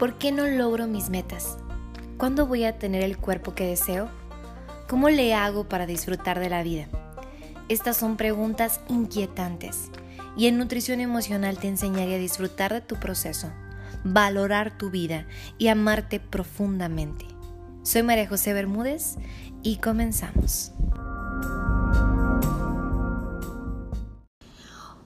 ¿Por qué no logro mis metas? ¿Cuándo voy a tener el cuerpo que deseo? ¿Cómo le hago para disfrutar de la vida? Estas son preguntas inquietantes y en nutrición emocional te enseñaré a disfrutar de tu proceso, valorar tu vida y amarte profundamente. Soy María José Bermúdez y comenzamos.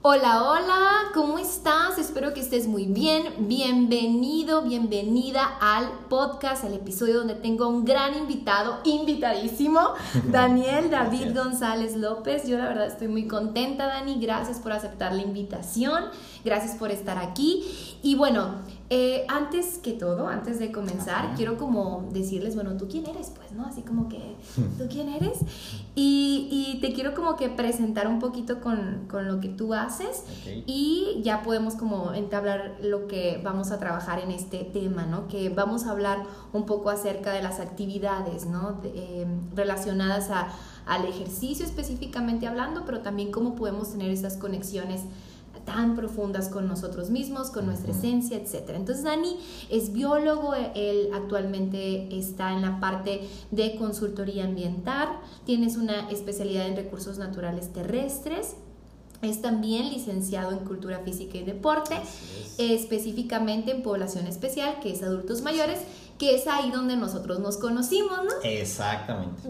Hola, hola, ¿cómo estás? Espero que estés muy bien. Bienvenido, bienvenida al podcast, al episodio donde tengo un gran invitado, invitadísimo, Daniel David González López. Yo la verdad estoy muy contenta, Dani. Gracias por aceptar la invitación. Gracias por estar aquí. Y bueno, eh, antes que todo, antes de comenzar, quiero como decirles, bueno, ¿tú quién eres? Pues, ¿no? Así como que, ¿tú quién eres? Y, y te quiero como que presentar un poquito con, con lo que tú haces y ya podemos como entablar lo que vamos a trabajar en este tema, ¿no? Que vamos a hablar un poco acerca de las actividades, ¿no? Eh, relacionadas a, al ejercicio específicamente hablando, pero también cómo podemos tener esas conexiones tan profundas con nosotros mismos, con nuestra esencia, etc. Entonces Dani es biólogo, él actualmente está en la parte de consultoría ambiental, tienes una especialidad en recursos naturales terrestres, es también licenciado en Cultura Física y Deporte, específicamente en Población Especial, que es adultos mayores, que es ahí donde nosotros nos conocimos, ¿no? Exactamente.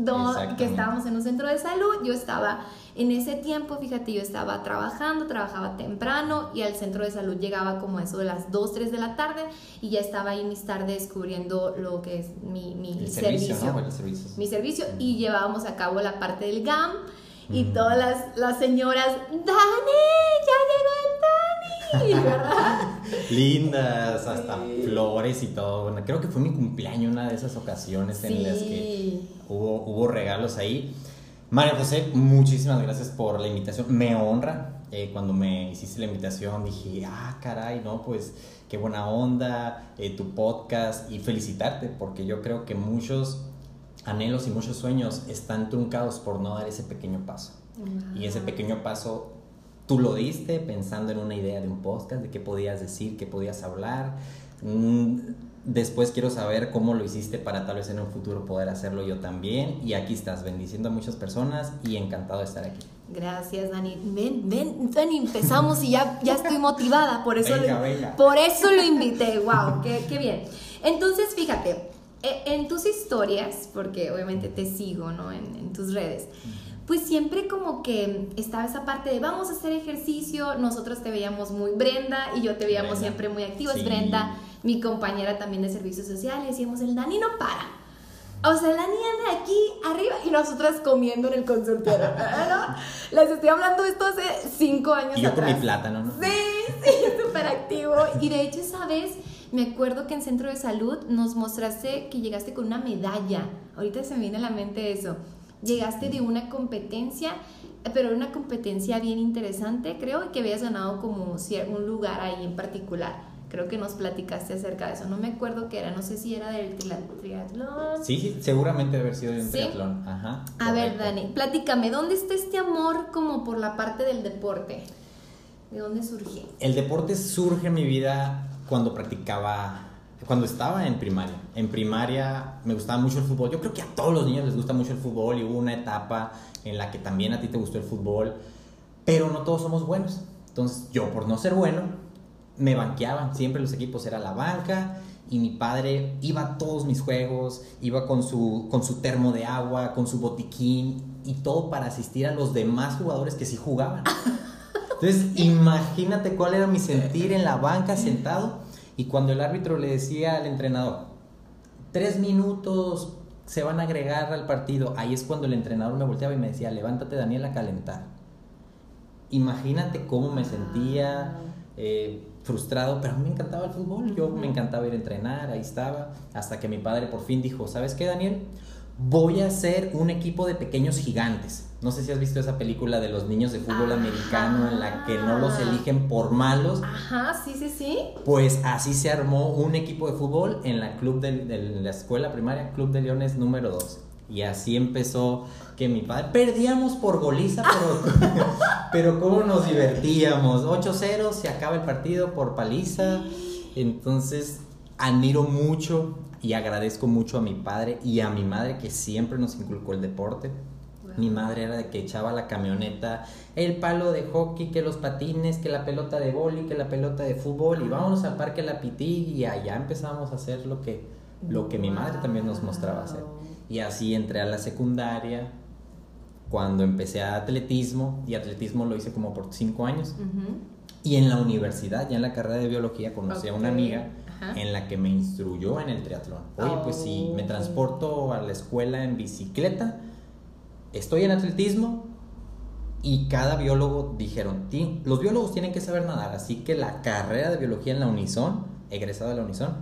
Que estábamos en un centro de salud, yo estaba en ese tiempo, fíjate, yo estaba trabajando, trabajaba temprano y al centro de salud llegaba como eso de las 2, 3 de la tarde y ya estaba ahí mis tardes descubriendo lo que es mi, mi servicio. Mi servicio y llevábamos a cabo la parte del GAM y todas las, las señoras, Dani, ya llegó el ¿verdad? Lindas, hasta flores y todo. Bueno, creo que fue mi cumpleaños una de esas ocasiones en las que hubo, hubo regalos ahí. María José, muchísimas gracias por la invitación. Me honra. Eh, cuando me hiciste la invitación dije, ah, caray, no, pues qué buena onda, eh, tu podcast y felicitarte porque yo creo que muchos anhelos y muchos sueños están truncados por no dar ese pequeño paso. Y ese pequeño paso tú lo diste pensando en una idea de un podcast, de qué podías decir, qué podías hablar. Mm, después quiero saber cómo lo hiciste para tal vez en un futuro poder hacerlo yo también. Y aquí estás, bendiciendo a muchas personas y encantado de estar aquí. Gracias, Dani. Ven, ven, Dani, empezamos y ya, ya estoy motivada. Por eso, Por eso lo invité. ¡Wow! Qué, qué bien! Entonces, fíjate, e, en tus historias, porque obviamente te sigo, ¿no? En, tus redes, pues siempre como que estaba esa parte de vamos a hacer ejercicio, nosotros te veíamos muy Brenda y yo te veíamos siempre muy activo, es Brenda, mi compañera también de servicios sociales, decíamos, el Dani no para. O sea, el Dani anda aquí arriba y nosotras comiendo en el consultorio. ¿no? Les estoy hablando de esto hace cinco años. Y yo con mi plátano, ¿no? Sí, sí, súper activo. Y de hecho, ¿sabes? Me acuerdo que en centro de salud nos mostraste que llegaste con una medalla. Ahorita se me viene a la mente eso. Llegaste de una competencia, pero una competencia bien interesante, creo, que habías ganado como un lugar ahí en particular. Creo que nos platicaste acerca de eso. No me acuerdo qué era, no sé si era del triatlón. Sí, sí, seguramente debe haber sido del triatlón. Ajá. A ver, Dani, platícame, ¿dónde está este amor como por la parte del deporte? ¿De dónde surge? El deporte surge en mi vida cuando practicaba, cuando estaba en primaria. En primaria me gustaba mucho el fútbol. Yo creo que a todos los niños les gusta mucho el fútbol y hubo una etapa en la que también a ti te gustó el fútbol, pero no todos somos buenos. Entonces yo por no ser bueno, me banqueaban. Siempre los equipos era la banca y mi padre iba a todos mis juegos, iba con su, con su termo de agua, con su botiquín y todo para asistir a los demás jugadores que sí jugaban. Entonces, imagínate cuál era mi sentir en la banca sentado y cuando el árbitro le decía al entrenador, tres minutos se van a agregar al partido, ahí es cuando el entrenador me volteaba y me decía, levántate Daniel a calentar. Imagínate cómo me sentía eh, frustrado, pero a mí me encantaba el fútbol, yo me encantaba ir a entrenar, ahí estaba, hasta que mi padre por fin dijo, ¿sabes qué Daniel? Voy a hacer un equipo de pequeños gigantes no sé si has visto esa película de los niños de fútbol americano en la que no los eligen por malos. Ajá, sí, sí, sí. Pues así se armó un equipo de fútbol en la club de, la escuela primaria, Club de Leones número 2. Y así empezó que mi padre perdíamos por goliza, pero, pero cómo nos divertíamos. 8-0, se acaba el partido por paliza. Entonces admiro mucho y agradezco mucho a mi padre y a mi madre que siempre nos inculcó el deporte. Mi madre era de que echaba la camioneta, el palo de hockey, que los patines, que la pelota de boli, que la pelota de fútbol y vámonos al parque La Pití y allá empezamos a hacer lo que, lo que mi madre también nos mostraba hacer. Y así entré a la secundaria, cuando empecé a atletismo, y atletismo lo hice como por cinco años. Y en la universidad, ya en la carrera de biología, conocí a una amiga en la que me instruyó en el triatlón. Oye, pues si me oh. transporto a la escuela en bicicleta, estoy en atletismo y cada biólogo dijeron, los biólogos tienen que saber nadar, así que la carrera de biología en la Unison, egresado de la Unison,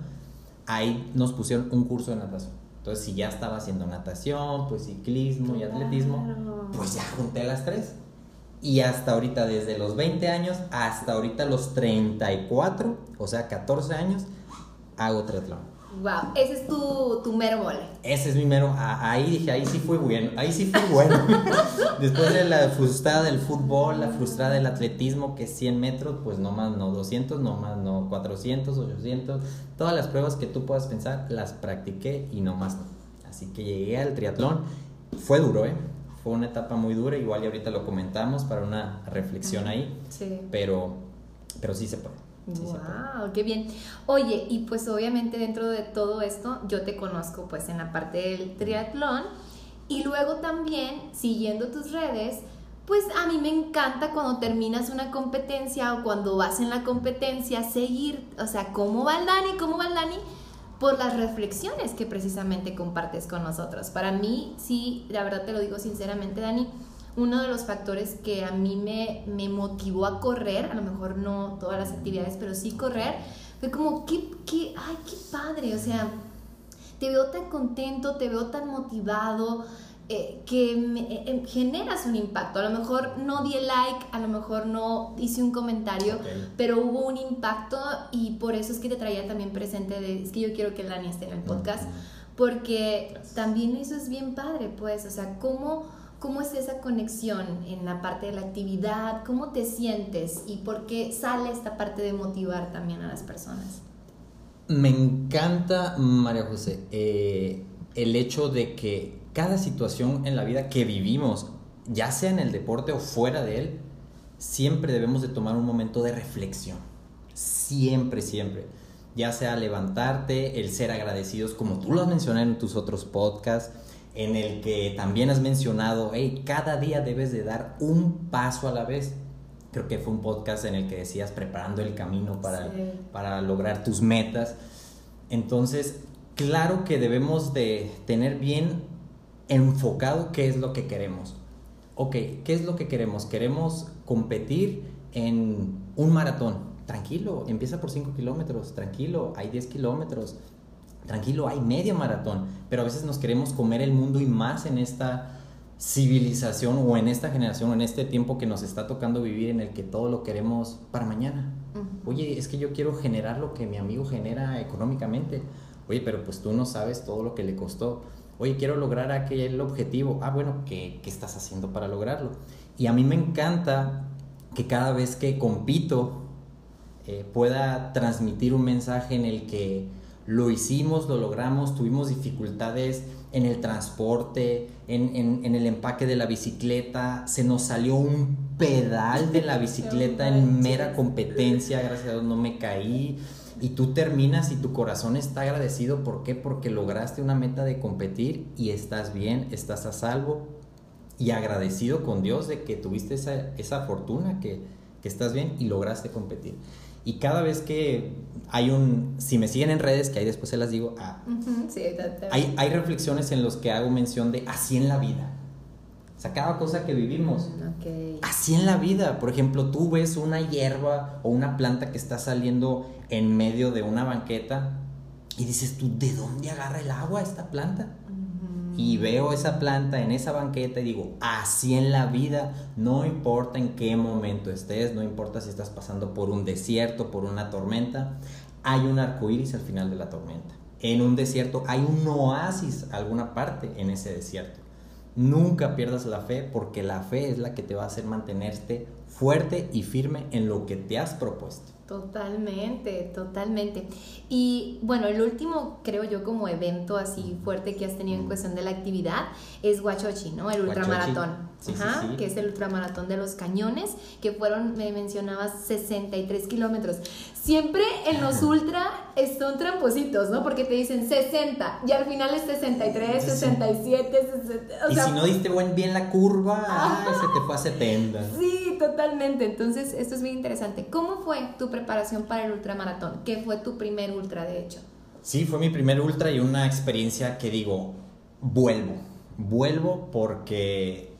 ahí nos pusieron un curso de natación. Entonces, si ya estaba haciendo natación, pues ciclismo y atletismo, pues ya junté las tres. Y hasta ahorita, desde los 20 años hasta ahorita los 34, o sea, 14 años, hago triatlón. Wow, ese es tu, tu mero mole. Ese es mi mero. ahí dije, ahí sí fue bueno. Ahí sí fue bueno. Después de la frustrada del fútbol, la frustrada del atletismo, que es 100 metros, pues no más, no 200, no más, no 400, 800. Todas las pruebas que tú puedas pensar, las practiqué y no más no. Así que llegué al triatlón. Fue duro, ¿eh? Fue una etapa muy dura. Igual y ahorita lo comentamos para una reflexión ahí. Sí. Pero, pero sí se puede wow, qué bien. Oye, y pues obviamente dentro de todo esto yo te conozco pues en la parte del triatlón y luego también siguiendo tus redes, pues a mí me encanta cuando terminas una competencia o cuando vas en la competencia seguir, o sea, cómo va el Dani, cómo va el Dani por las reflexiones que precisamente compartes con nosotros. Para mí, sí, la verdad te lo digo sinceramente, Dani, uno de los factores que a mí me, me motivó a correr, a lo mejor no todas las actividades, pero sí correr, fue como, qué, qué, ay, qué padre, o sea, te veo tan contento, te veo tan motivado, eh, que me, eh, em, generas un impacto. A lo mejor no di el like, a lo mejor no hice un comentario, pero hubo un impacto y por eso es que te traía también presente de, es que yo quiero que Dani esté en el podcast, porque también eso es bien padre, pues, o sea, cómo ¿Cómo es esa conexión en la parte de la actividad? ¿Cómo te sientes? ¿Y por qué sale esta parte de motivar también a las personas? Me encanta, María José, eh, el hecho de que cada situación en la vida que vivimos, ya sea en el deporte o fuera de él, siempre debemos de tomar un momento de reflexión. Siempre, siempre. Ya sea levantarte, el ser agradecidos, como tú lo has mencionado en tus otros podcasts, en el que también has mencionado, hey, cada día debes de dar un paso a la vez. Creo que fue un podcast en el que decías preparando el camino para, para lograr tus metas. Entonces, claro que debemos de tener bien enfocado qué es lo que queremos. Ok, ¿qué es lo que queremos? Queremos competir en un maratón. Tranquilo, empieza por 5 kilómetros, tranquilo, hay 10 kilómetros tranquilo, hay medio maratón, pero a veces nos queremos comer el mundo y más en esta civilización o en esta generación o en este tiempo que nos está tocando vivir en el que todo lo queremos para mañana. Oye, es que yo quiero generar lo que mi amigo genera económicamente. Oye, pero pues tú no sabes todo lo que le costó. Oye, quiero lograr aquel objetivo. Ah, bueno, ¿qué, qué estás haciendo para lograrlo? Y a mí me encanta que cada vez que compito eh, pueda transmitir un mensaje en el que lo hicimos, lo logramos, tuvimos dificultades en el transporte, en, el empaque de la bicicleta, se nos salió un pedal de la bicicleta en mera competencia, gracias a Dios no me caí. Y tú terminas y tu corazón está agradecido. ¿Por qué? Porque lograste una meta de competir y estás bien, estás a salvo y agradecido con Dios de que tuviste esa, fortuna, que, que estás bien y lograste competir. Y cada vez que hay un, si me siguen en redes, que ahí después se las digo, ah, hay, hay reflexiones en los que hago mención de así en la vida. O sea, cada cosa que vivimos. Así en la vida. Por ejemplo, tú ves una hierba o una planta que está saliendo en medio de una banqueta y dices tú, ¿de dónde agarra el agua esta planta? Y veo esa planta en esa banqueta y digo, así en la vida, no importa en qué momento estés, no importa si estás pasando por un desierto, por una tormenta, hay un arco iris al final de la tormenta. En un desierto hay un oasis, alguna parte en ese desierto. Nunca pierdas la fe porque la fe es la que te va a hacer mantenerte fuerte y firme en lo que te has propuesto. Totalmente, totalmente. Y bueno, el último, creo yo, como evento así fuerte que has tenido en cuestión de la actividad es Huachochi, ¿no? El ultramaratón. Ajá, que es el ultramaratón de los cañones, que fueron, me mencionabas, 63 kilómetros. Siempre en los ultra son trampositos, ¿no? Porque te dicen 60 y al final es 63, 67, 60, y si no diste buen, bien la curva, ah, se te fue a 70. Sí, totalmente. Entonces, esto es muy interesante. ¿Cómo fue tu preparación para el ultramaratón? ¿Qué fue tu primer ultra, de hecho? Sí, fue mi primer ultra y una experiencia que digo, vuelvo. Vuelvo porque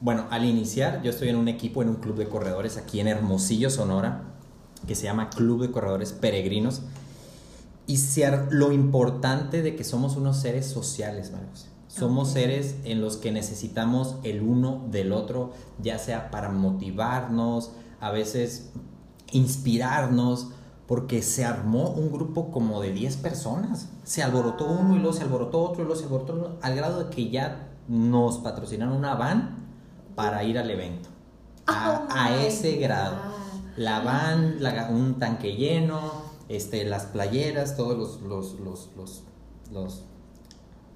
bueno, al iniciar yo estoy en un equipo, en un club de corredores aquí en Hermosillo, Sonora, que se llama Club de Corredores Peregrinos. Y ser lo importante de que somos unos seres sociales, Marcos. Somos seres en los que necesitamos el uno del otro, ya sea para motivarnos, a veces inspirarnos, porque se armó un grupo como de 10 personas. Se alborotó uno y luego se alborotó otro y luego se alborotó otro, al grado de que ya nos patrocinaron una van para ir al evento. A, oh ese grado. La van, un tanque lleno, este, las playeras, todos los, los, los, los,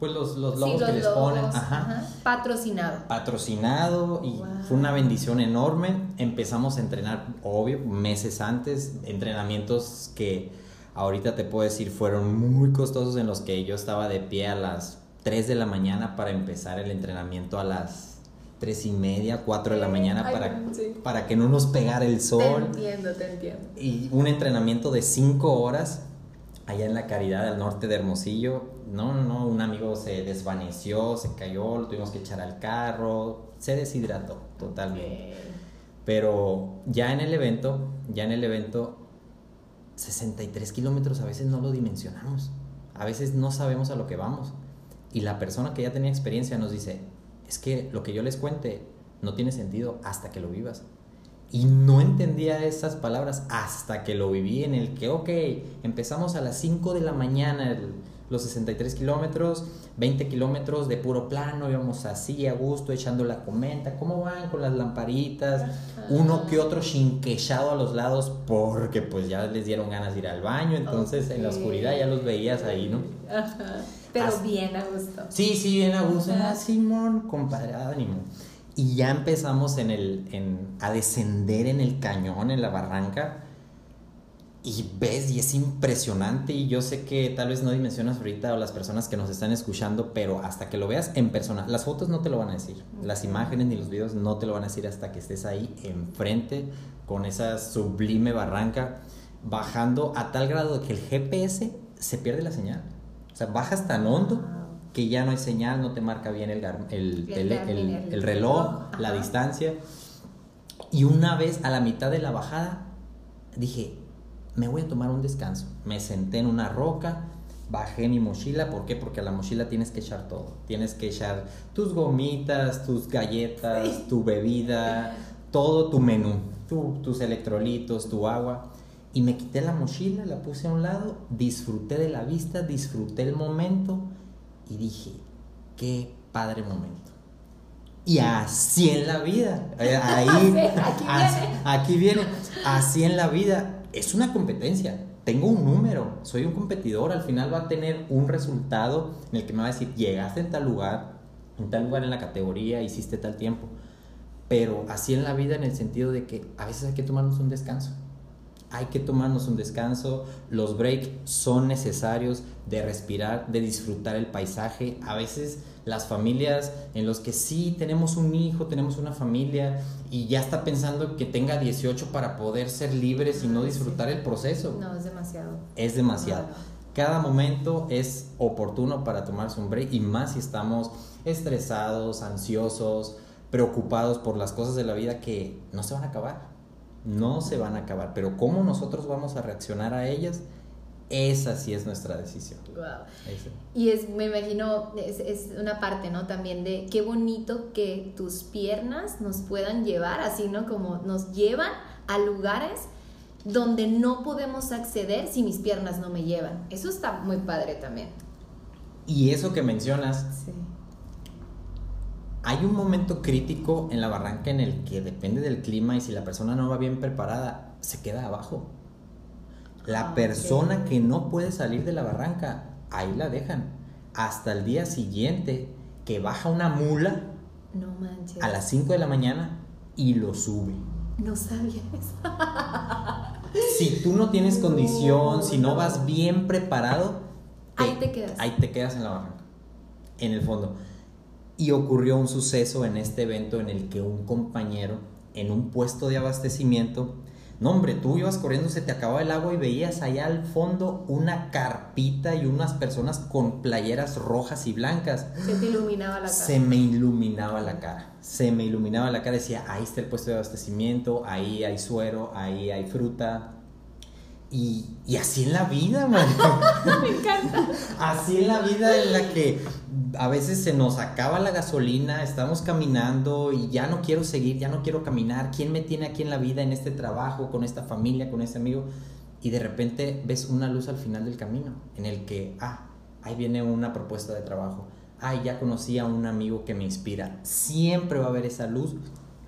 pues los, los logos que les ponen. Patrocinado. Patrocinado y fue una bendición enorme. Empezamos a entrenar, obvio, meses antes, entrenamientos que ahorita te puedo decir fueron muy costosos en los que yo estaba de pie a las 3 de la mañana para empezar el entrenamiento a las tres y media, cuatro de la mañana para, para que no nos pegara el sol. Te entiendo, te entiendo. Y un entrenamiento de cinco horas allá en la Caridad al norte de Hermosillo. No, no, no, un amigo se desvaneció, se cayó, lo tuvimos que echar al carro, se deshidrató totalmente. Pero ya en el evento, ya en el evento, 63 kilómetros a veces no lo dimensionamos. A veces no sabemos a lo que vamos. Y la persona que ya tenía experiencia nos dice, es que lo que yo les cuente no tiene sentido hasta que lo vivas. Y no entendía esas palabras hasta que lo viví en el que, ok, empezamos a las 5 de la mañana los 63 kilómetros, 20 kilómetros de puro plano, íbamos así a gusto echando la comenta, ¿cómo van con las lamparitas? Uno que otro chinquechado a los lados porque pues ya les dieron ganas de ir al baño, entonces en la oscuridad ya los veías ahí, ¿no? Pero bien a gusto. Sí, sí, bien a gusto. Ah, Simón, compadre, ánimo. Y ya empezamos en el, en, a descender en el cañón, en la barranca. Y ves, y es impresionante. Y yo sé que tal vez no dimensionas ahorita o las personas que nos están escuchando, pero hasta que lo veas en persona. Las fotos no te lo van a decir. Las imágenes ni los videos no te lo van a decir hasta que estés ahí enfrente con esa sublime barranca, bajando a tal grado que el GPS se pierde la señal. O sea, bajas tan hondo que ya no hay señal, no te marca bien el, el, reloj, la distancia. Y una vez a la mitad de la bajada, dije, me voy a tomar un descanso. Me senté en una roca, bajé mi mochila. ¿Por qué? Porque a la mochila tienes que echar todo. Tienes que echar tus gomitas, tus galletas, tu bebida, todo tu menú, tus electrolitos, tu agua y me quité la mochila, la puse a un lado, disfruté de la vista, disfruté el momento y dije, qué padre momento. Y así en la vida, eh, ahí, aquí, viene. así en la vida, es una competencia, tengo un número, soy un competidor, al final va a tener un resultado en el que me va a decir, llegaste en tal lugar, en tal lugar en la categoría, hiciste tal tiempo, pero así en la vida en el sentido de que a veces hay que tomarnos un descanso hay que tomarnos un descanso, los breaks son necesarios de respirar, de disfrutar el paisaje. A veces las familias en los que sí tenemos un hijo, tenemos una familia y ya está pensando que tenga 18 para poder ser libres y no disfrutar el proceso. No, es demasiado. Es demasiado. Cada momento es oportuno para tomarse un break y más si estamos estresados, ansiosos, preocupados por las cosas de la vida que no se van a acabar no se van a acabar, pero cómo nosotros vamos a reaccionar a ellas, esa sí es nuestra decisión. Y es, me imagino, es, una parte, ¿no? También de qué bonito que tus piernas nos puedan llevar, así, ¿no? Como nos llevan a lugares donde no podemos acceder si mis piernas no me llevan. Eso está muy padre también. Y eso que mencionas, hay un momento crítico en la barranca en el que depende del clima y si la persona no va bien preparada, se queda abajo. La Ah, persona ok. que no puede salir de la barranca, ahí la dejan. Hasta el día siguiente que baja una mula No manches. a las 5 de la mañana y lo sube. No sabía eso. Si tú no tienes No, condición, si no no. vas bien preparado, Ahí te quedas. Ahí te quedas en la barranca, en el fondo. Y ocurrió un suceso en este evento en el que un compañero en un puesto de abastecimiento, no hombre, tú ibas corriendo, se te acababa el agua y veías allá al fondo una carpita y unas personas con playeras rojas y blancas. Se te iluminaba la cara. Se me iluminaba la cara, se me iluminaba la cara, decía, ahí está el puesto de abastecimiento, ahí hay suero, ahí hay fruta. Y, y así en la vida, man. Me encanta. Así en la vida en la que a veces se nos acaba la gasolina, estamos caminando y ya no quiero seguir, ya no quiero caminar. ¿Quién me tiene aquí en la vida, en este trabajo, con esta familia, con este amigo? Y de repente ves una luz al final del camino, en el que, ah, ahí viene una propuesta de trabajo. Ay, ya conocí a un amigo que me inspira. Siempre va a haber esa luz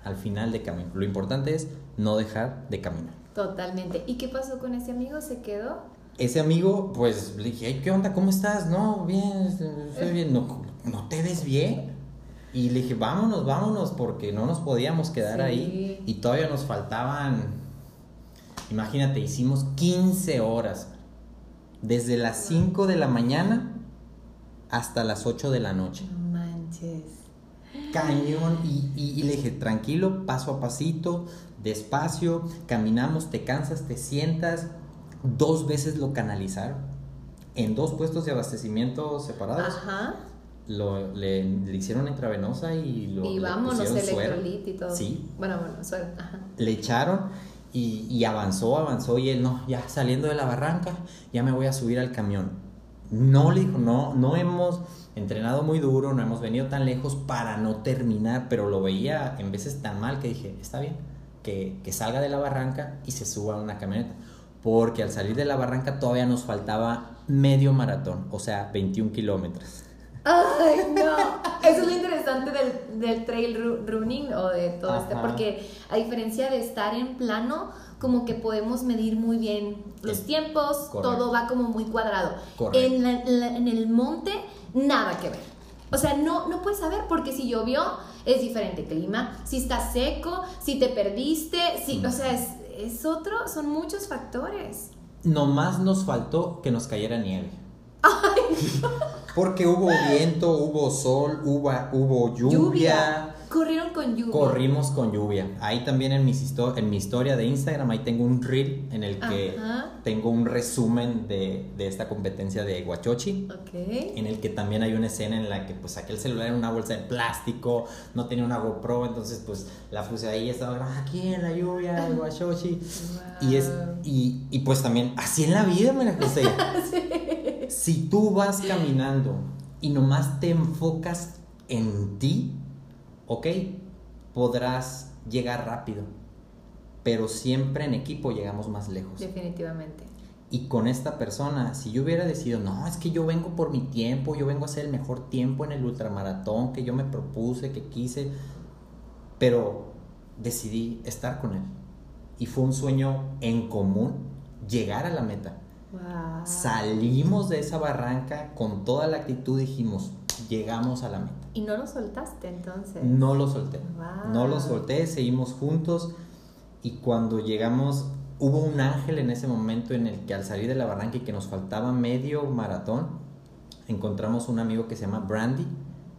al final del camino. Lo importante es no dejar de caminar. Totalmente. ¿Y qué pasó con ese amigo? ¿Se quedó? Ese amigo, pues le dije, "Ay, ¿qué onda? ¿Cómo estás? No, bien, estoy bien. No, ¿no te ves bien? Y le dije, vámonos, vámonos, porque no nos podíamos quedar Sí. ahí. Y todavía nos faltaban, imagínate, hicimos 15 horas. Desde las 5 de la mañana hasta las 8 de la noche. Cañón. Y, y- y le dije, tranquilo, paso a pasito, despacio, caminamos, te cansas, te sientas. Dos veces lo canalizaron. En dos puestos de abastecimiento separados. Ajá. Lo, le, le hicieron intravenosa y lo y vámonos, y todo. Sí. Bueno, bueno, suero. Ajá. Le echaron y, y avanzó, avanzó y él no, ya saliendo de la barranca, ya me voy a subir al camión. No le dijo, no, no hemos entrenado muy duro, no hemos venido tan lejos para no terminar, pero lo veía en veces tan mal que dije, está bien, que, que salga de la barranca y se suba a una camioneta. Porque al salir de la barranca todavía nos faltaba medio maratón, o sea, 21 kilómetros. Ay, no. Eso es lo interesante del, del trail ru- running o de todo este, Ajá. porque a diferencia de estar en plano, como que podemos medir muy bien los tiempos, correcto. todo va como muy cuadrado. En, la- la- en el monte, nada que ver. O sea, no, no puedes saber porque si llovió es diferente clima, si está seco, si te perdiste, si, o sea, es, es otro, son muchos factores. Nomás nos faltó que nos cayera nieve. Porque hubo viento, hubo sol, hubo, hubo lluvia. Corrieron con lluvia. Corrimos con lluvia. Ahí también en, mis histo- en mi historia de Instagram, ahí tengo un reel en el que Ajá. tengo un resumen de, de esta competencia de Guachochi. En el que también hay una escena en la que pues saqué el celular en una bolsa de plástico, no tenía una GoPro, entonces pues la puse ahí, estaba "Ah, aquí en la lluvia, el Guachochi. Y, es, y, y pues también, así en la vida, María José. Si tú vas caminando y nomás te enfocas en ti, ok, podrás llegar rápido. Pero siempre en equipo llegamos más lejos. Definitivamente. Y con esta persona, si yo hubiera decidido, no, es que yo vengo por mi tiempo, yo vengo a hacer el mejor tiempo en el ultramaratón que yo me propuse, que quise, pero decidí estar con él. Y fue un sueño en común llegar a la meta. Wow. Salimos de esa barranca con toda la actitud, dijimos, llegamos a la meta. Y no lo soltaste entonces. No lo solté. Wow. No lo solté, seguimos juntos y cuando llegamos hubo un ángel en ese momento en el que al salir de la barranca y que nos faltaba medio maratón, encontramos un amigo que se llama Brandy,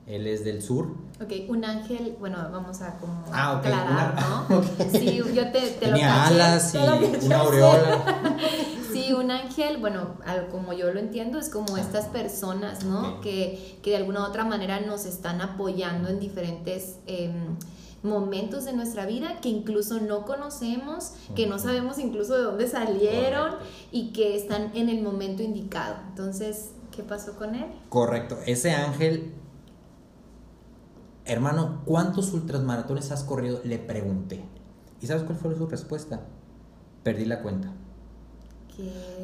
él es del sur. Ok, un ángel, bueno, vamos a como Ah, aclarar, una- ¿no? ok. Sí, yo te, te lo Tenía caché, alas y te lo caché, una aureola. Un ángel, bueno, como yo lo entiendo, es como estas personas, ¿no? Que, que de alguna u otra manera nos están apoyando en diferentes em, momentos de nuestra vida que incluso no conocemos, que no sabemos incluso de dónde salieron Correcto. y que están en el momento indicado. Entonces, ¿qué pasó con él? Correcto, ese ángel, hermano, ¿cuántos ultramaratones has corrido? Le pregunté. ¿Y sabes cuál fue su respuesta? Perdí la cuenta.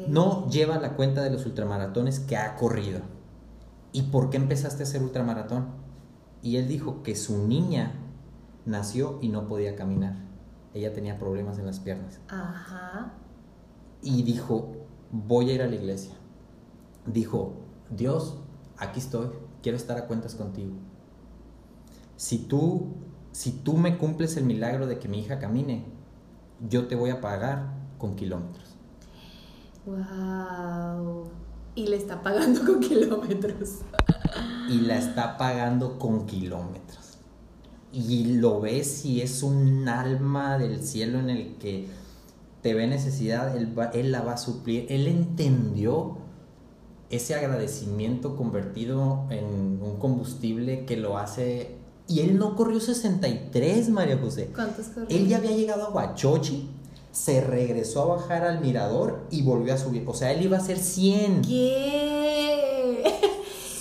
No lleva la cuenta de los ultramaratones que ha corrido. ¿Y por qué empezaste a hacer ultramaratón? Y él dijo que su niña nació y no podía caminar. Ella tenía problemas en las piernas. Ajá. Y dijo, voy a ir a la iglesia. Dijo, Dios, aquí estoy, quiero estar a cuentas contigo. Si tú, si tú me cumples el milagro de que mi hija camine, yo te voy a pagar con kilómetros. Wow. Y le está pagando con kilómetros. Y la está pagando con kilómetros. Y lo ves y es un alma del cielo en el que te ve necesidad, él, va- él la va a suplir. Él entendió ese agradecimiento convertido en un combustible que lo hace... Y él no corrió 63, María José. ¿Cuántos corrió? Él ya había llegado a Huachochi, se regresó a bajar al mirador y volvió a subir. O sea, él iba a hacer 100. ¿Qué?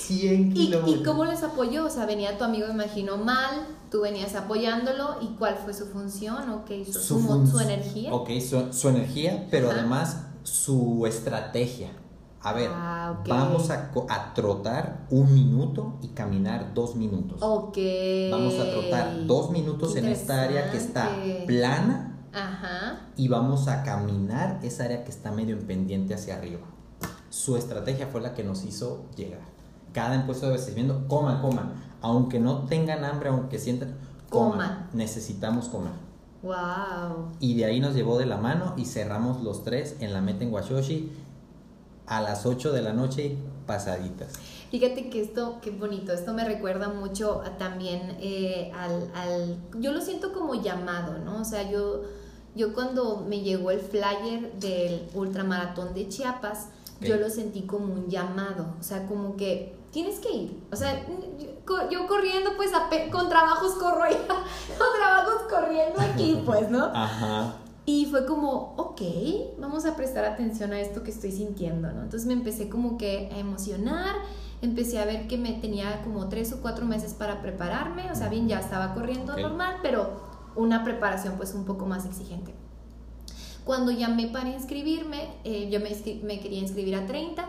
100 ¿Y, kilómetros. ¿Y cómo les apoyó? O sea, venía tu amigo, imagino, mal, tú venías apoyándolo, ¿y cuál fue su función o qué hizo? ¿Su, su energía? Ok, su, su energía, pero Ajá. además su estrategia. A ver, Ah, vamos a, a trotar un minuto y caminar dos minutos. Ok. Vamos a trotar dos minutos en esta área que está plana Ajá. y vamos a caminar esa área que está medio en pendiente hacia arriba. Su estrategia fue la que nos hizo llegar. Cada impuesto de abastecimiento, coman, coman. Aunque no tengan hambre, aunque sientan, coman. Coman. Necesitamos comer. Wow. Y de ahí nos llevó de la mano y cerramos los tres en la meta en Washoshi a las 8 de la noche pasaditas. Fíjate que esto, qué bonito, esto me recuerda mucho a también eh, al, al, yo lo siento como llamado, ¿no? O sea, yo, yo cuando me llegó el flyer del ultramaratón de Chiapas, yo lo sentí como un llamado, o sea, como que tienes que ir, o sea, yo, co- yo corriendo, pues con trabajos corro ya, con trabajos corriendo aquí, pues, ¿no? Ajá. Y fue como, ok, vamos a prestar atención a esto que estoy sintiendo, ¿no? Entonces me empecé como que a emocionar, empecé a ver que me tenía como tres o cuatro meses para prepararme, o sea, bien, ya estaba corriendo normal, pero una preparación pues un poco más exigente. Cuando llamé para inscribirme, eh, yo me, me quería inscribir a 30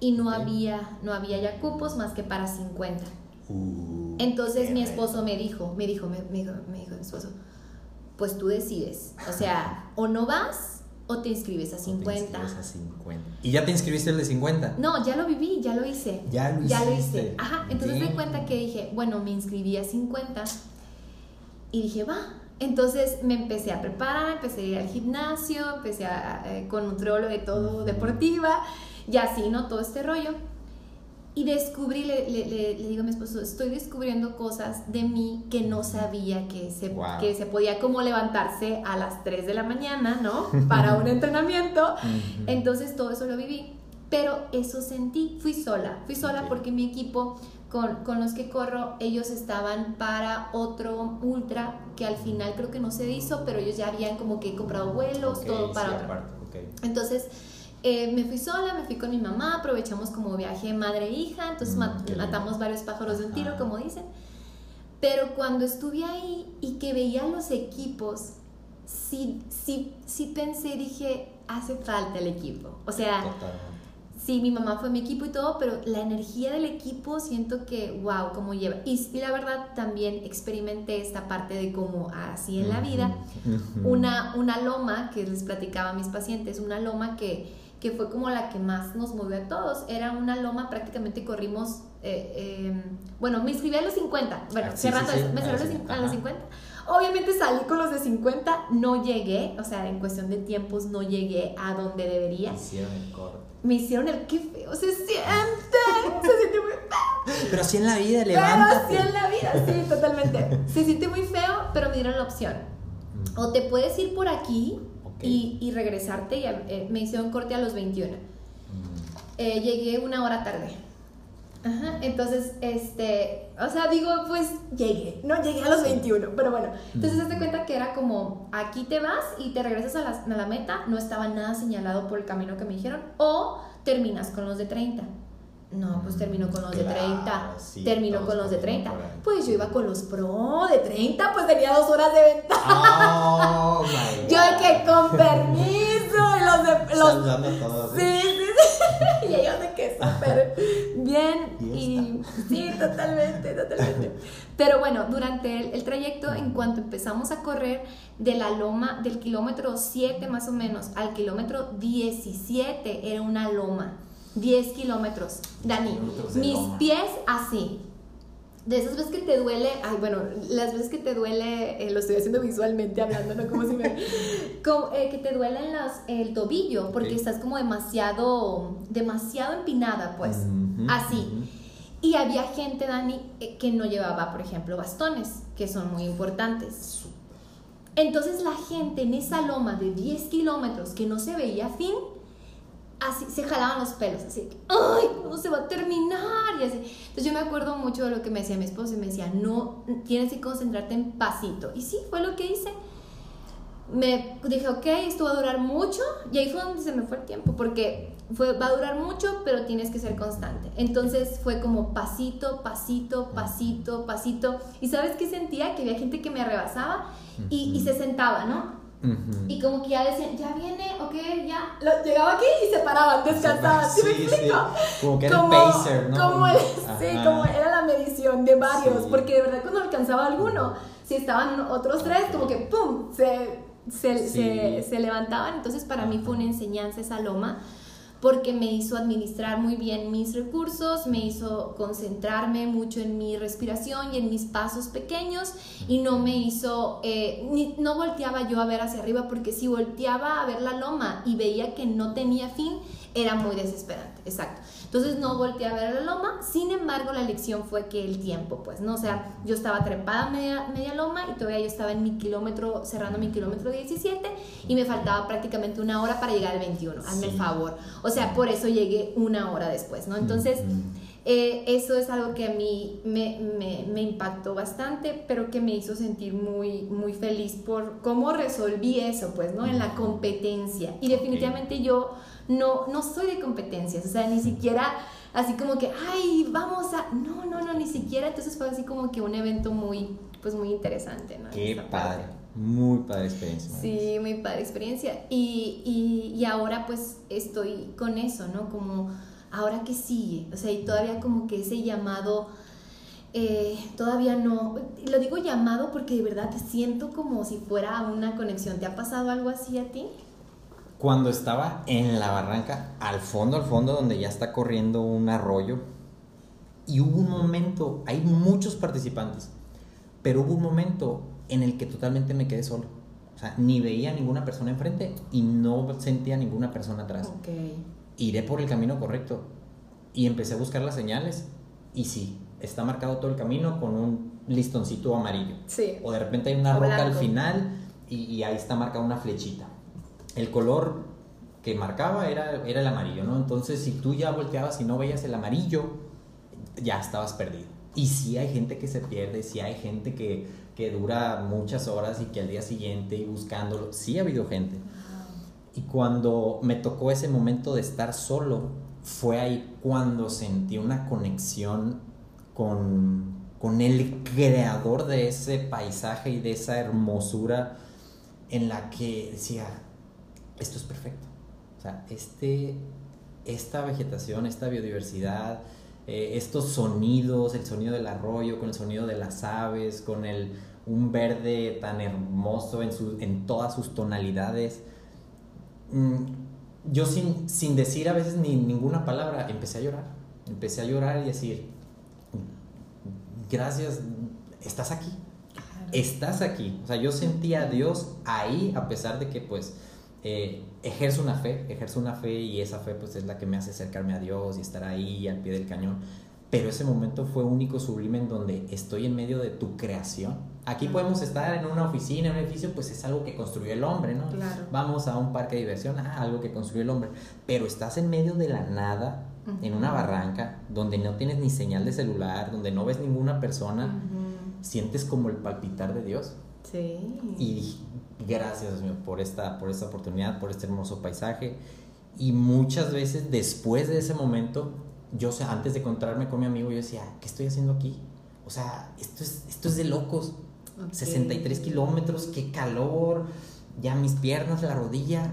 y no, había, no había ya cupos más que para 50. Uh, Entonces mi esposo me dijo, me dijo, me, me dijo, me dijo mi esposo, pues tú decides, o sea, o no vas o te inscribes a O te 50. inscribes a 50. ¿Y ya te inscribiste el de 50? No, ya lo viví, ya lo hice. Ya lo Ya lo hice. Ajá, entonces me cuenta que dije, bueno, me inscribí a 50 y dije, va. Entonces me empecé a preparar, empecé a ir al gimnasio, empecé a, eh, con nutriólogo y todo, deportiva, y así, ¿no? Todo este rollo. Y descubrí, le, le- le- le digo a mi esposo, estoy descubriendo cosas de mí que no sabía que se, Wow. que se podía como levantarse a las 3 de la mañana, ¿no? Para un entrenamiento. Entonces todo eso lo viví. Pero eso sentí, fui sola, fui sola Ok. porque mi equipo con, con los que corro, ellos estaban para otro ultra que al final creo que no se hizo, pero ellos ya habían como que comprado vuelos, todo para sí, otro. aparte. Entonces eh, me fui sola, me fui con mi mamá, aprovechamos como viaje madre-hija, entonces Mm, matamos varios pájaros de un tiro, como dicen. Pero cuando estuve ahí y que veía los equipos, sí, sí, sí pensé, dije, hace falta el equipo. O sea. Sí, mi mamá fue mi equipo y todo, pero la energía del equipo siento que, wow, cómo lleva. Y, y la verdad también experimenté esta parte de cómo así en la vida una, una loma que les platicaba a mis pacientes, una loma que, que fue como la que más nos movió a todos. Era una loma, prácticamente corrimos, eh, eh, bueno, me inscribí a los 50, bueno, Ah, sí, cerrando, sí, sí, me cerré a los los, cin- a los ajá. 50. Obviamente salí con los de 50, no llegué, o sea, en cuestión de tiempos no llegué a donde debería. Hicieron el corte. Me hicieron el qué feo se siente, se siente muy feo. Pero así en la vida, Pero así levántate. en la vida, sí, totalmente. Se siente muy feo, pero me dieron la opción. Mm. O te puedes ir por aquí y, y regresarte. Y, eh, me hicieron corte a los 21. Mm. Eh, llegué una hora tarde. Ajá, entonces, este, o sea, digo, pues llegué, no llegué a los 21, pero bueno, entonces Mm. hazte cuenta que era como, aquí te vas y te regresas a la, a la meta, no estaba nada señalado por el camino que me dijeron, o terminas con los de 30. No, pues termino con los de Claro, 30. sí, termino todos con los de corriendo 30. por ahí. Pues yo iba con los pro de 30, pues tenía dos horas de ventaja. Oh Yo de que con permiso y los de los. Súper bien. Y sí, totalmente, totalmente. Pero bueno, durante el, trayecto, en cuanto empezamos a correr de la loma, del kilómetro 7 más o menos al kilómetro 17, era una loma. 10 kilómetros. Dani, mis pies así de esas veces que te duele, ay, bueno, las veces que te duele, eh, lo estoy haciendo visualmente hablando, ¿no? Como si me. Eh, que te duele el tobillo, porque estás como demasiado, demasiado empinada, pues. así. Y había gente, Dani, eh, que no llevaba, por ejemplo, bastones, que son muy importantes. Entonces la gente en esa loma de 10 kilómetros que no se veía fin, así se jalaban los pelos, así, ay, ¿cómo se va a terminar? Y así. Entonces yo me acuerdo mucho de lo que me decía mi esposo y me decía, no, tienes que concentrarte en pasito. Y sí, fue lo que hice. Me dije, ok, esto va a durar mucho y ahí fue donde se me fue el tiempo, porque fue, va a durar mucho, pero tienes que ser constante. Entonces fue como pasito, pasito, pasito, pasito. Y sabes qué sentía? Que había gente que me rebasaba y, y se sentaba, ¿no? Y como que ya decían, ya viene, ok, ya. llegaba aquí y se paraban, descansaban. ¿Sí, me explico? Como que era el pacer, ¿no? Como sí, como era la medición de varios, porque de verdad cuando alcanzaba alguno, si estaban otros tres, como que ¡pum! se, se, se, se levantaban. Entonces para mí fue una enseñanza esa loma porque me hizo administrar muy bien mis recursos, me hizo concentrarme mucho en mi respiración y en mis pasos pequeños y no me hizo, eh, no volteaba yo a ver hacia arriba porque si volteaba a ver la loma y veía que no tenía fin, era muy desesperante, exacto. Entonces no volteé a ver la loma, sin embargo la lección fue que el tiempo, pues, ¿no? O sea, yo estaba trepada media, media loma y todavía yo estaba en mi kilómetro, cerrando mi kilómetro 17 y me faltaba prácticamente una hora para llegar al 21, hazme el favor. O sea, por eso llegué una hora después, ¿no? Entonces... Eh, eso es algo que a mí me, me, me, impactó bastante, pero que me hizo sentir muy, muy feliz por cómo resolví eso, pues, ¿no? En la competencia. Y definitivamente yo no, no soy de competencias, o sea, ni siquiera así como que, ay, vamos a, no, no, no, ni siquiera, entonces fue así como que un evento muy, pues muy interesante, ¿no? Qué padre, muy padre experiencia. Sí, muy padre experiencia. Y, y, y ahora pues estoy con eso, ¿no? Como, ahora que sigue, o sea, y todavía como que ese llamado... Eh, todavía no, lo digo llamado porque de verdad te siento como si fuera una conexión. ¿Te ha pasado algo así a ti? Cuando estaba en la barranca, al fondo, al fondo, donde ya está corriendo un arroyo, y hubo un momento, hay muchos participantes, pero hubo un momento en el que totalmente me quedé solo. O sea, ni veía ninguna persona enfrente y no sentía ninguna persona atrás. Okay. Iré por el camino correcto. Y empecé a buscar las señales. Y sí, está marcado todo el camino con un listoncito amarillo. Sí. O de repente hay una roca al final y, y ahí está marcada una flechita el color que marcaba era, era el amarillo, ¿no? Entonces, si tú ya volteabas y no veías el amarillo, ya estabas perdido. Y sí hay gente que se pierde, sí hay gente que, que dura muchas horas y que al día siguiente y buscándolo, sí ha habido gente. Y cuando me tocó ese momento de estar solo, fue ahí cuando sentí una conexión con, con el creador de ese paisaje y de esa hermosura en la que decía, esto es perfecto. O sea, este, esta vegetación, esta biodiversidad, eh, estos sonidos, el sonido del arroyo, con el sonido de las aves, con el, un verde tan hermoso en, su, en todas sus tonalidades. Mm, yo sin, sin decir a veces ni ninguna palabra, empecé a llorar. Empecé a llorar y decir, gracias, estás aquí. Estás aquí. O sea, yo sentía a Dios ahí, a pesar de que pues eh, ejerzo una fe, ejerzo una fe y esa fe pues es la que me hace acercarme a Dios y estar ahí al pie del cañón. Pero ese momento fue único, sublime, en donde estoy en medio de tu creación. Aquí podemos estar en una oficina, en un edificio, pues es algo que construyó el hombre, ¿no? Vamos a un parque de diversión, ah, algo que construyó el hombre. Pero estás en medio de la nada, en una barranca, donde no tienes ni señal de celular, donde no ves ninguna persona, sientes como el palpitar de Dios. Sí. Y gracias por esta, por esta oportunidad, por este hermoso paisaje. Y muchas veces después de ese momento, yo, o sea, antes de encontrarme con mi amigo, yo decía, ¿qué estoy haciendo aquí? O sea, esto es, esto es de locos. 63 kilómetros, qué calor, ya mis piernas, la rodilla,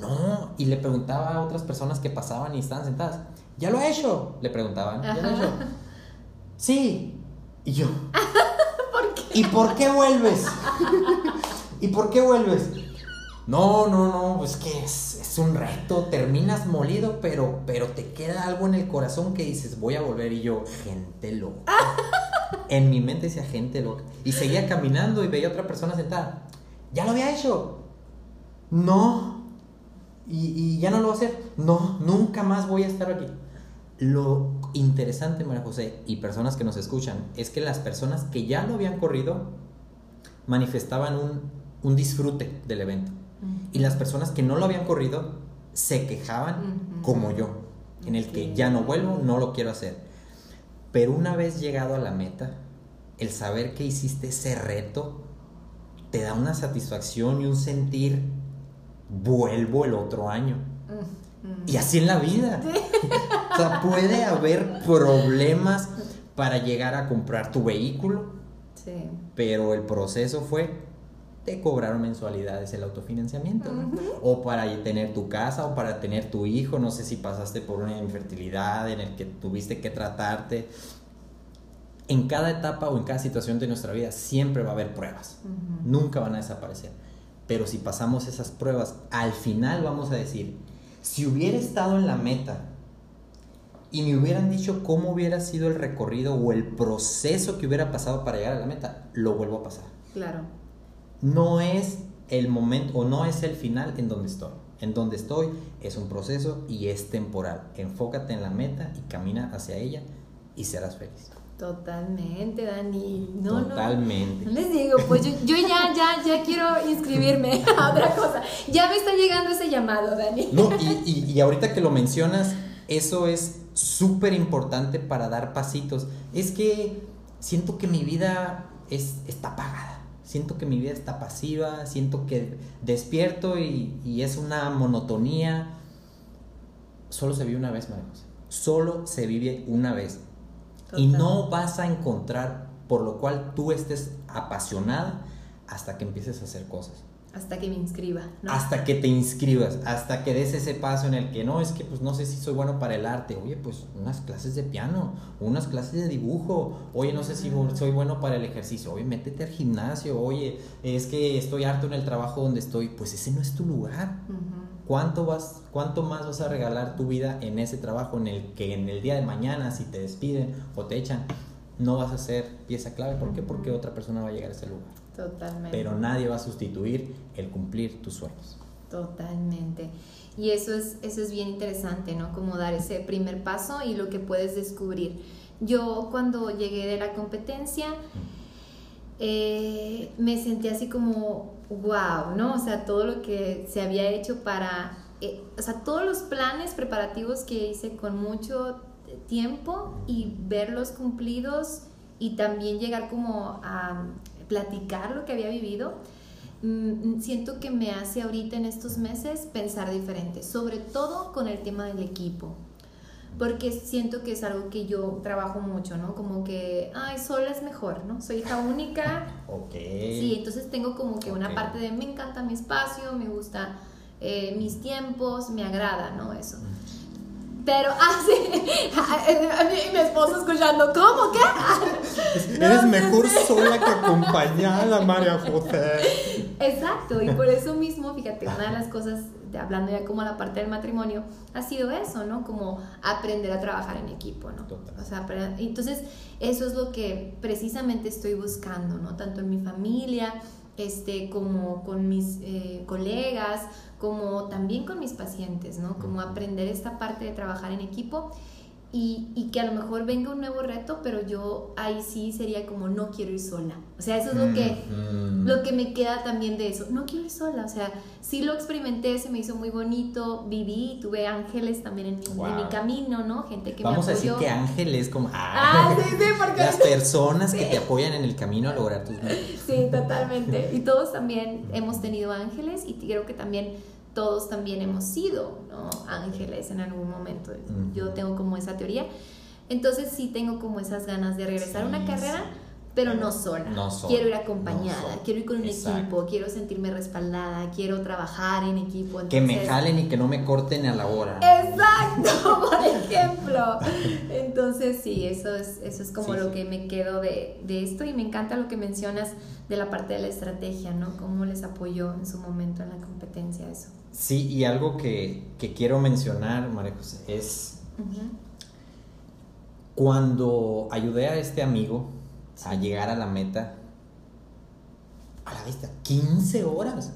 no. Y le preguntaba a otras personas que pasaban y estaban sentadas, ¿ya lo ha hecho? Le preguntaban, ¿ya lo ha hecho? Sí. Y yo. ¿Y por qué vuelves? ¿Y por qué vuelves? No, no, no, es que es, un reto, terminas molido, pero, pero te queda algo en el corazón que dices, voy a volver y yo, gente loca. En mi mente decía, gente loca. Y seguía caminando y veía otra persona sentada. ¿Ya lo había hecho? No. ¿Y, y ya no lo va a hacer? No, nunca más voy a estar aquí. Lo interesante, María José, y personas que nos escuchan, es que las personas que ya lo habían corrido manifestaban un, un disfrute del evento. Y las personas que no lo habían corrido se quejaban Ujú. como yo, en el que ya no vuelvo, no lo quiero hacer. Pero una vez llegado a la meta, el saber que hiciste ese reto te da una satisfacción y un sentir, vuelvo el otro año. Mm, mm. Y así en la vida. O sea, puede haber problemas para llegar a comprar tu vehículo, Sí. pero el proceso fue te cobraron mensualidades el autofinanciamiento o para tener tu casa o para tener tu hijo no sé si pasaste por una infertilidad en el que tuviste que tratarte. En cada etapa o en cada situación de nuestra vida siempre va a haber pruebas. Nunca van a desaparecer. Pero si pasamos esas pruebas al final vamos a decir si hubiera estado en la meta y me hubieran dicho cómo hubiera sido el recorrido o el proceso que hubiera pasado para llegar a la meta lo vuelvo a pasar Claro. no es el momento o no es el final en donde estoy. En donde estoy es un proceso y es temporal. Enfócate en la meta y camina hacia ella y serás feliz. Totalmente, Dani. No. Totalmente. No les digo, pues yo, yo ya, ya, ya quiero inscribirme a otra cosa. Ya me está llegando ese llamado, Dani. No, y, y- y ahorita que lo mencionas, eso es súper importante para dar pasitos. Es que siento que mi vida es, está apagada. Siento que mi vida está pasiva, siento que despierto y, y es una monotonía. Solo se vive una vez, María. Solo se vive una vez. Y no vas a encontrar por lo cual tú estés apasionada hasta que empieces a hacer cosas. Hasta que me inscriba, ¿no? Hasta que te inscribas, hasta que des ese paso en el que no, es que pues no sé si soy bueno para el arte. Oye, pues unas clases de piano, unas clases de dibujo. Oye, no sé si soy bueno para el ejercicio. Oye, métete al gimnasio. Oye, es que estoy harto en el trabajo donde estoy. Pues ese no es tu lugar. Ujú. ¿Cuánto, vas, ¿Cuánto más vas a regalar tu vida en ese trabajo en el que en el día de mañana, si te despiden o te echan, no vas a ser pieza clave? ¿Por qué? Porque otra persona va a llegar a ese lugar. Totalmente. Pero nadie va a sustituir el cumplir tus sueños. Totalmente. Y eso es, eso es bien interesante, ¿no? Como dar ese primer paso y lo que puedes descubrir. Yo cuando llegué de la competencia, eh, me sentí así como, wow, ¿no? O sea, todo lo que se había hecho para, eh, o sea, todos los planes preparativos que hice con mucho tiempo y verlos cumplidos y también llegar como a platicar lo que había vivido, mm, siento que me hace ahorita en estos meses pensar diferente, sobre todo con el tema del equipo. Porque siento que es algo que yo trabajo mucho, ¿no? Como que, ay, sola es mejor, ¿no? Soy hija única, Ok. Sí, entonces tengo como que una parte de me encanta mi espacio, me gusta eh, mis tiempos, me agrada, ¿no? Eso. Pero, ah, sí, mí mi esposo escuchando, ¿cómo? ¿Qué? Eres No, mejor sola que acompañada, María José. Exacto, y por eso mismo, fíjate, una de las cosas, de, hablando ya como la parte del matrimonio, ha sido eso, ¿no? Como aprender a trabajar en equipo, ¿no? Total. O sea, entonces, eso es lo que precisamente estoy buscando, ¿no? Tanto en mi familia, este, como con mis eh, colegas, como también con mis pacientes, ¿no? Como aprender esta parte de trabajar en equipo y, y que a lo mejor venga un nuevo reto, pero yo ahí sí sería como no quiero ir sola. O sea, eso es lo que, Mm. lo que me queda también de eso. No quiero ir sola, o sea, sí lo experimenté, se me hizo muy bonito, viví, tuve ángeles también en mi, en Wow. mi camino, ¿no? Gente que Vamos me a apoyó. decir que Ángel es como Ah, sí, sí, porque... las personas que te apoyan en el camino a lograr tus metas. Sí, totalmente. Y todos también hemos tenido ángeles y creo que también todos también hemos sido ¿no? ángeles en algún momento. Yo tengo como esa teoría. Entonces sí tengo como esas ganas de regresar a una carrera. Pero no sola. No sola, quiero ir acompañada, quiero ir con un Exacto. equipo, quiero sentirme respaldada, quiero trabajar en equipo. Que me jalen y que no me corten a la hora. Exacto, por ejemplo. Entonces, sí, eso es, eso es como Sí, lo sí. que me quedo de, de esto y me encanta lo que mencionas de la parte de la estrategia, ¿no? Cómo les apoyó en su momento en la competencia eso. Sí, y algo que, que quiero mencionar, María José, es cuando ayudé a este amigo a llegar a la meta, a la vista, 15 horas.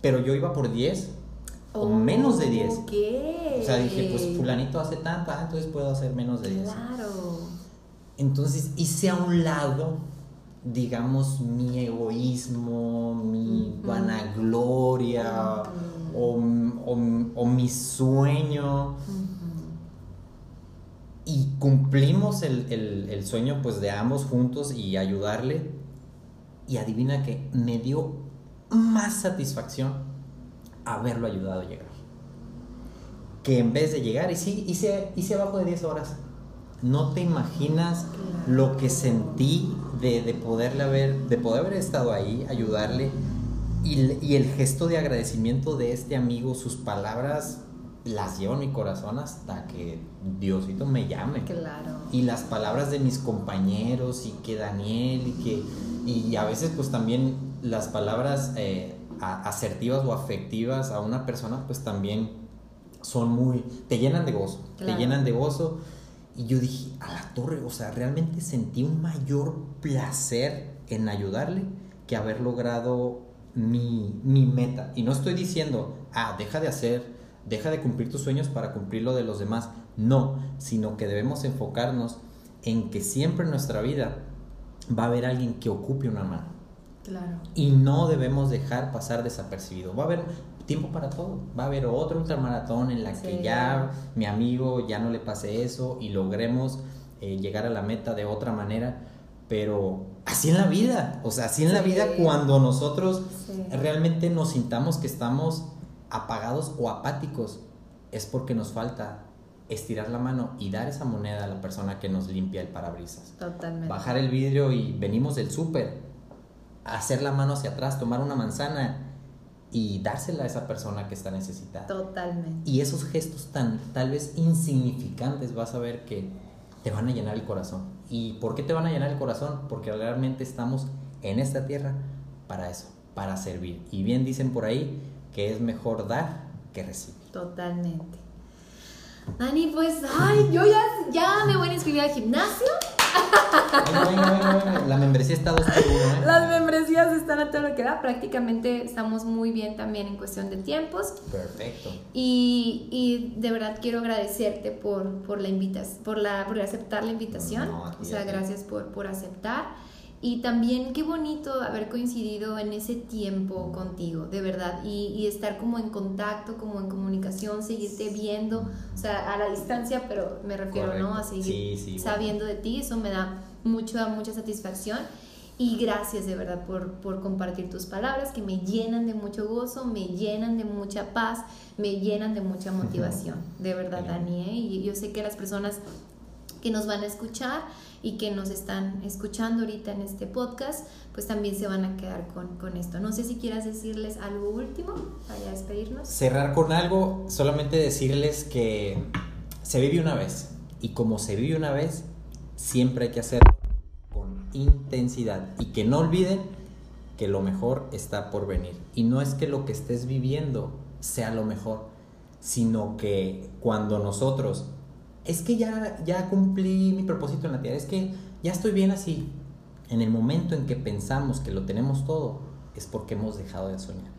Pero yo iba por 10 o menos de 10. Ok. O sea, dije, pues fulanito hace tanto, ah, entonces puedo hacer menos de 10. Claro. Entonces hice a un lado, digamos, mi egoísmo, mi Ujú. vanagloria o, o- o mi sueño Ujú. Y cumplimos el, el- el sueño pues de ambos juntos y ayudarle. Y adivina que me dio más satisfacción haberlo ayudado a llegar. Que en vez de llegar y sí hice, hice abajo de 10 horas. No te imaginas lo que sentí de, de poderle haber de poder haber estado ahí ayudarle. Y el gesto de agradecimiento de este amigo sus palabras las llevo en mi corazón hasta que Diosito me llame Claro. y las palabras de mis compañeros y que Daniel y que y a veces pues también las palabras eh, asertivas o afectivas a una persona pues también son muy te llenan de gozo Claro. te llenan de gozo y yo dije a la torre o sea realmente sentí un mayor placer en ayudarle que haber logrado mi, mi meta y no estoy diciendo ah deja de hacer deja de cumplir tus sueños para cumplir lo de los demás. No, sino que debemos enfocarnos en que siempre en nuestra vida va a haber alguien que ocupe una mano. Claro. Y no debemos dejar pasar desapercibido. Va a haber tiempo para todo. Va a haber otro ultramaratón en la que ya mi amigo ya no le pase eso y logremos eh, llegar a la meta de otra manera. Pero así en la vida. O sea, así en la vida cuando nosotros Sí. realmente nos sintamos que estamos apagados o apáticos, es porque nos falta estirar la mano y dar esa moneda a la persona que nos limpia el parabrisas. Totalmente. Bajar el vidrio y venimos del súper, hacer la mano hacia atrás, tomar una manzana y dársela a esa persona que está necesitada. Totalmente. Y esos gestos tan tal vez insignificantes vas a ver que te van a llenar el corazón. ¿Y por qué te van a llenar el corazón? Porque realmente estamos en esta tierra para eso, para servir. Y bien dicen por ahí que es mejor dar que recibir. Totalmente. Dani, pues, ay, yo ya, ya me voy a inscribir al gimnasio. Venga. La membresía está 2 por 1, ¿eh? Las membresías están a todo lo que da. Prácticamente estamos muy bien también en cuestión de tiempos. Perfecto. Y, y de verdad quiero agradecerte por, por la invitación, por, la, por aceptar la invitación. No, o sea, gracias por, por aceptar. Y también qué bonito haber coincidido en ese tiempo contigo, de verdad. Y, y estar como en contacto, como en comunicación, seguirte viendo, o sea, a la distancia, pero me refiero, ¿no? A seguir Sí, sí, sabiendo de ti, eso me da mucha, mucha satisfacción. Y gracias de verdad por, por compartir tus palabras que me llenan de mucho gozo, me llenan de mucha paz, me llenan de mucha motivación. De verdad. Dani. ¿eh? Y yo sé que las personas que nos van a escuchar y que nos están escuchando ahorita en este podcast, pues también se van a quedar con, con esto. No sé si quieras decirles algo último para despedirnos. Cerrar con algo, solamente decirles que se vive una vez. Y como se vive una vez, siempre hay que hacerlo con intensidad. Y que no olviden que lo mejor está por venir. Y no es que lo que estés viviendo sea lo mejor, sino que cuando nosotros, es que ya, ya cumplí mi propósito en la tierra, es que ya estoy bien así. En el momento en que pensamos que lo tenemos todo, es porque hemos dejado de soñar.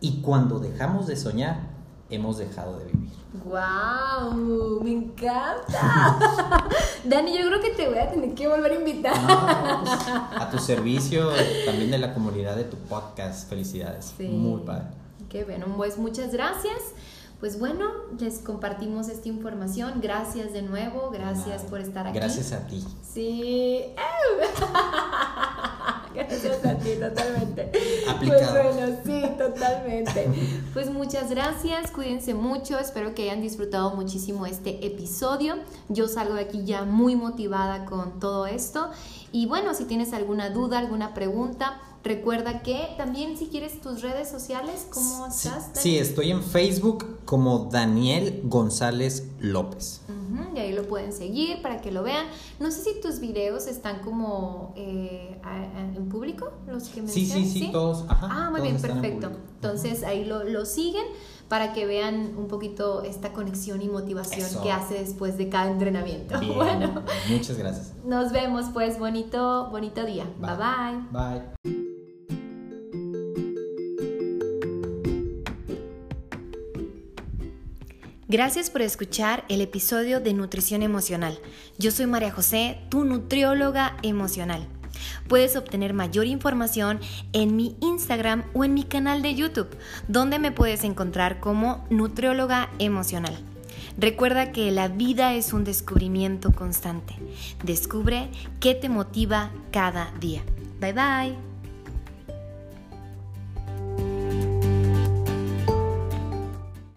Y cuando dejamos de soñar, hemos dejado de vivir. ¡Wow! ¡Me encanta! Dani, yo creo que te voy a tener que volver a invitar. No, pues, a tu servicio, también de la comunidad de tu podcast. Felicidades. Sí. Muy padre. Qué bueno, pues muchas gracias. Pues bueno, les compartimos esta información. Gracias de nuevo, gracias por estar aquí. Gracias a ti. Sí. gracias a sí, totalmente. Aplicado. Pues bueno, sí, totalmente. Pues muchas gracias, cuídense mucho, espero que hayan disfrutado muchísimo este episodio. Yo salgo de aquí ya muy motivada con todo esto. Y bueno, si tienes alguna duda, alguna pregunta, recuerda que también si quieres tus redes sociales, ¿cómo Sí, estás? sí, estoy en Facebook como Daniel González López. Y ahí lo pueden seguir para que lo vean. No sé si tus videos están como eh, en público, los que Sí, mencioné. sí, sí, todos. Ajá, Ah, muy todos bien, en perfecto. Entonces ahí lo, lo siguen para que vean un poquito esta conexión y motivación Eso. que hace después de cada entrenamiento. Bien, Bueno, muchas gracias. nos vemos pues, bonito, bonito día. Bye bye. Bye. Gracias por escuchar el episodio de Nutrición Emocional. Yo soy María José, tu nutrióloga emocional. Puedes obtener mayor información en mi Instagram o en mi canal de YouTube, donde me puedes encontrar como nutrióloga emocional. Recuerda que la vida es un descubrimiento constante. Descubre qué te motiva cada día. Bye bye.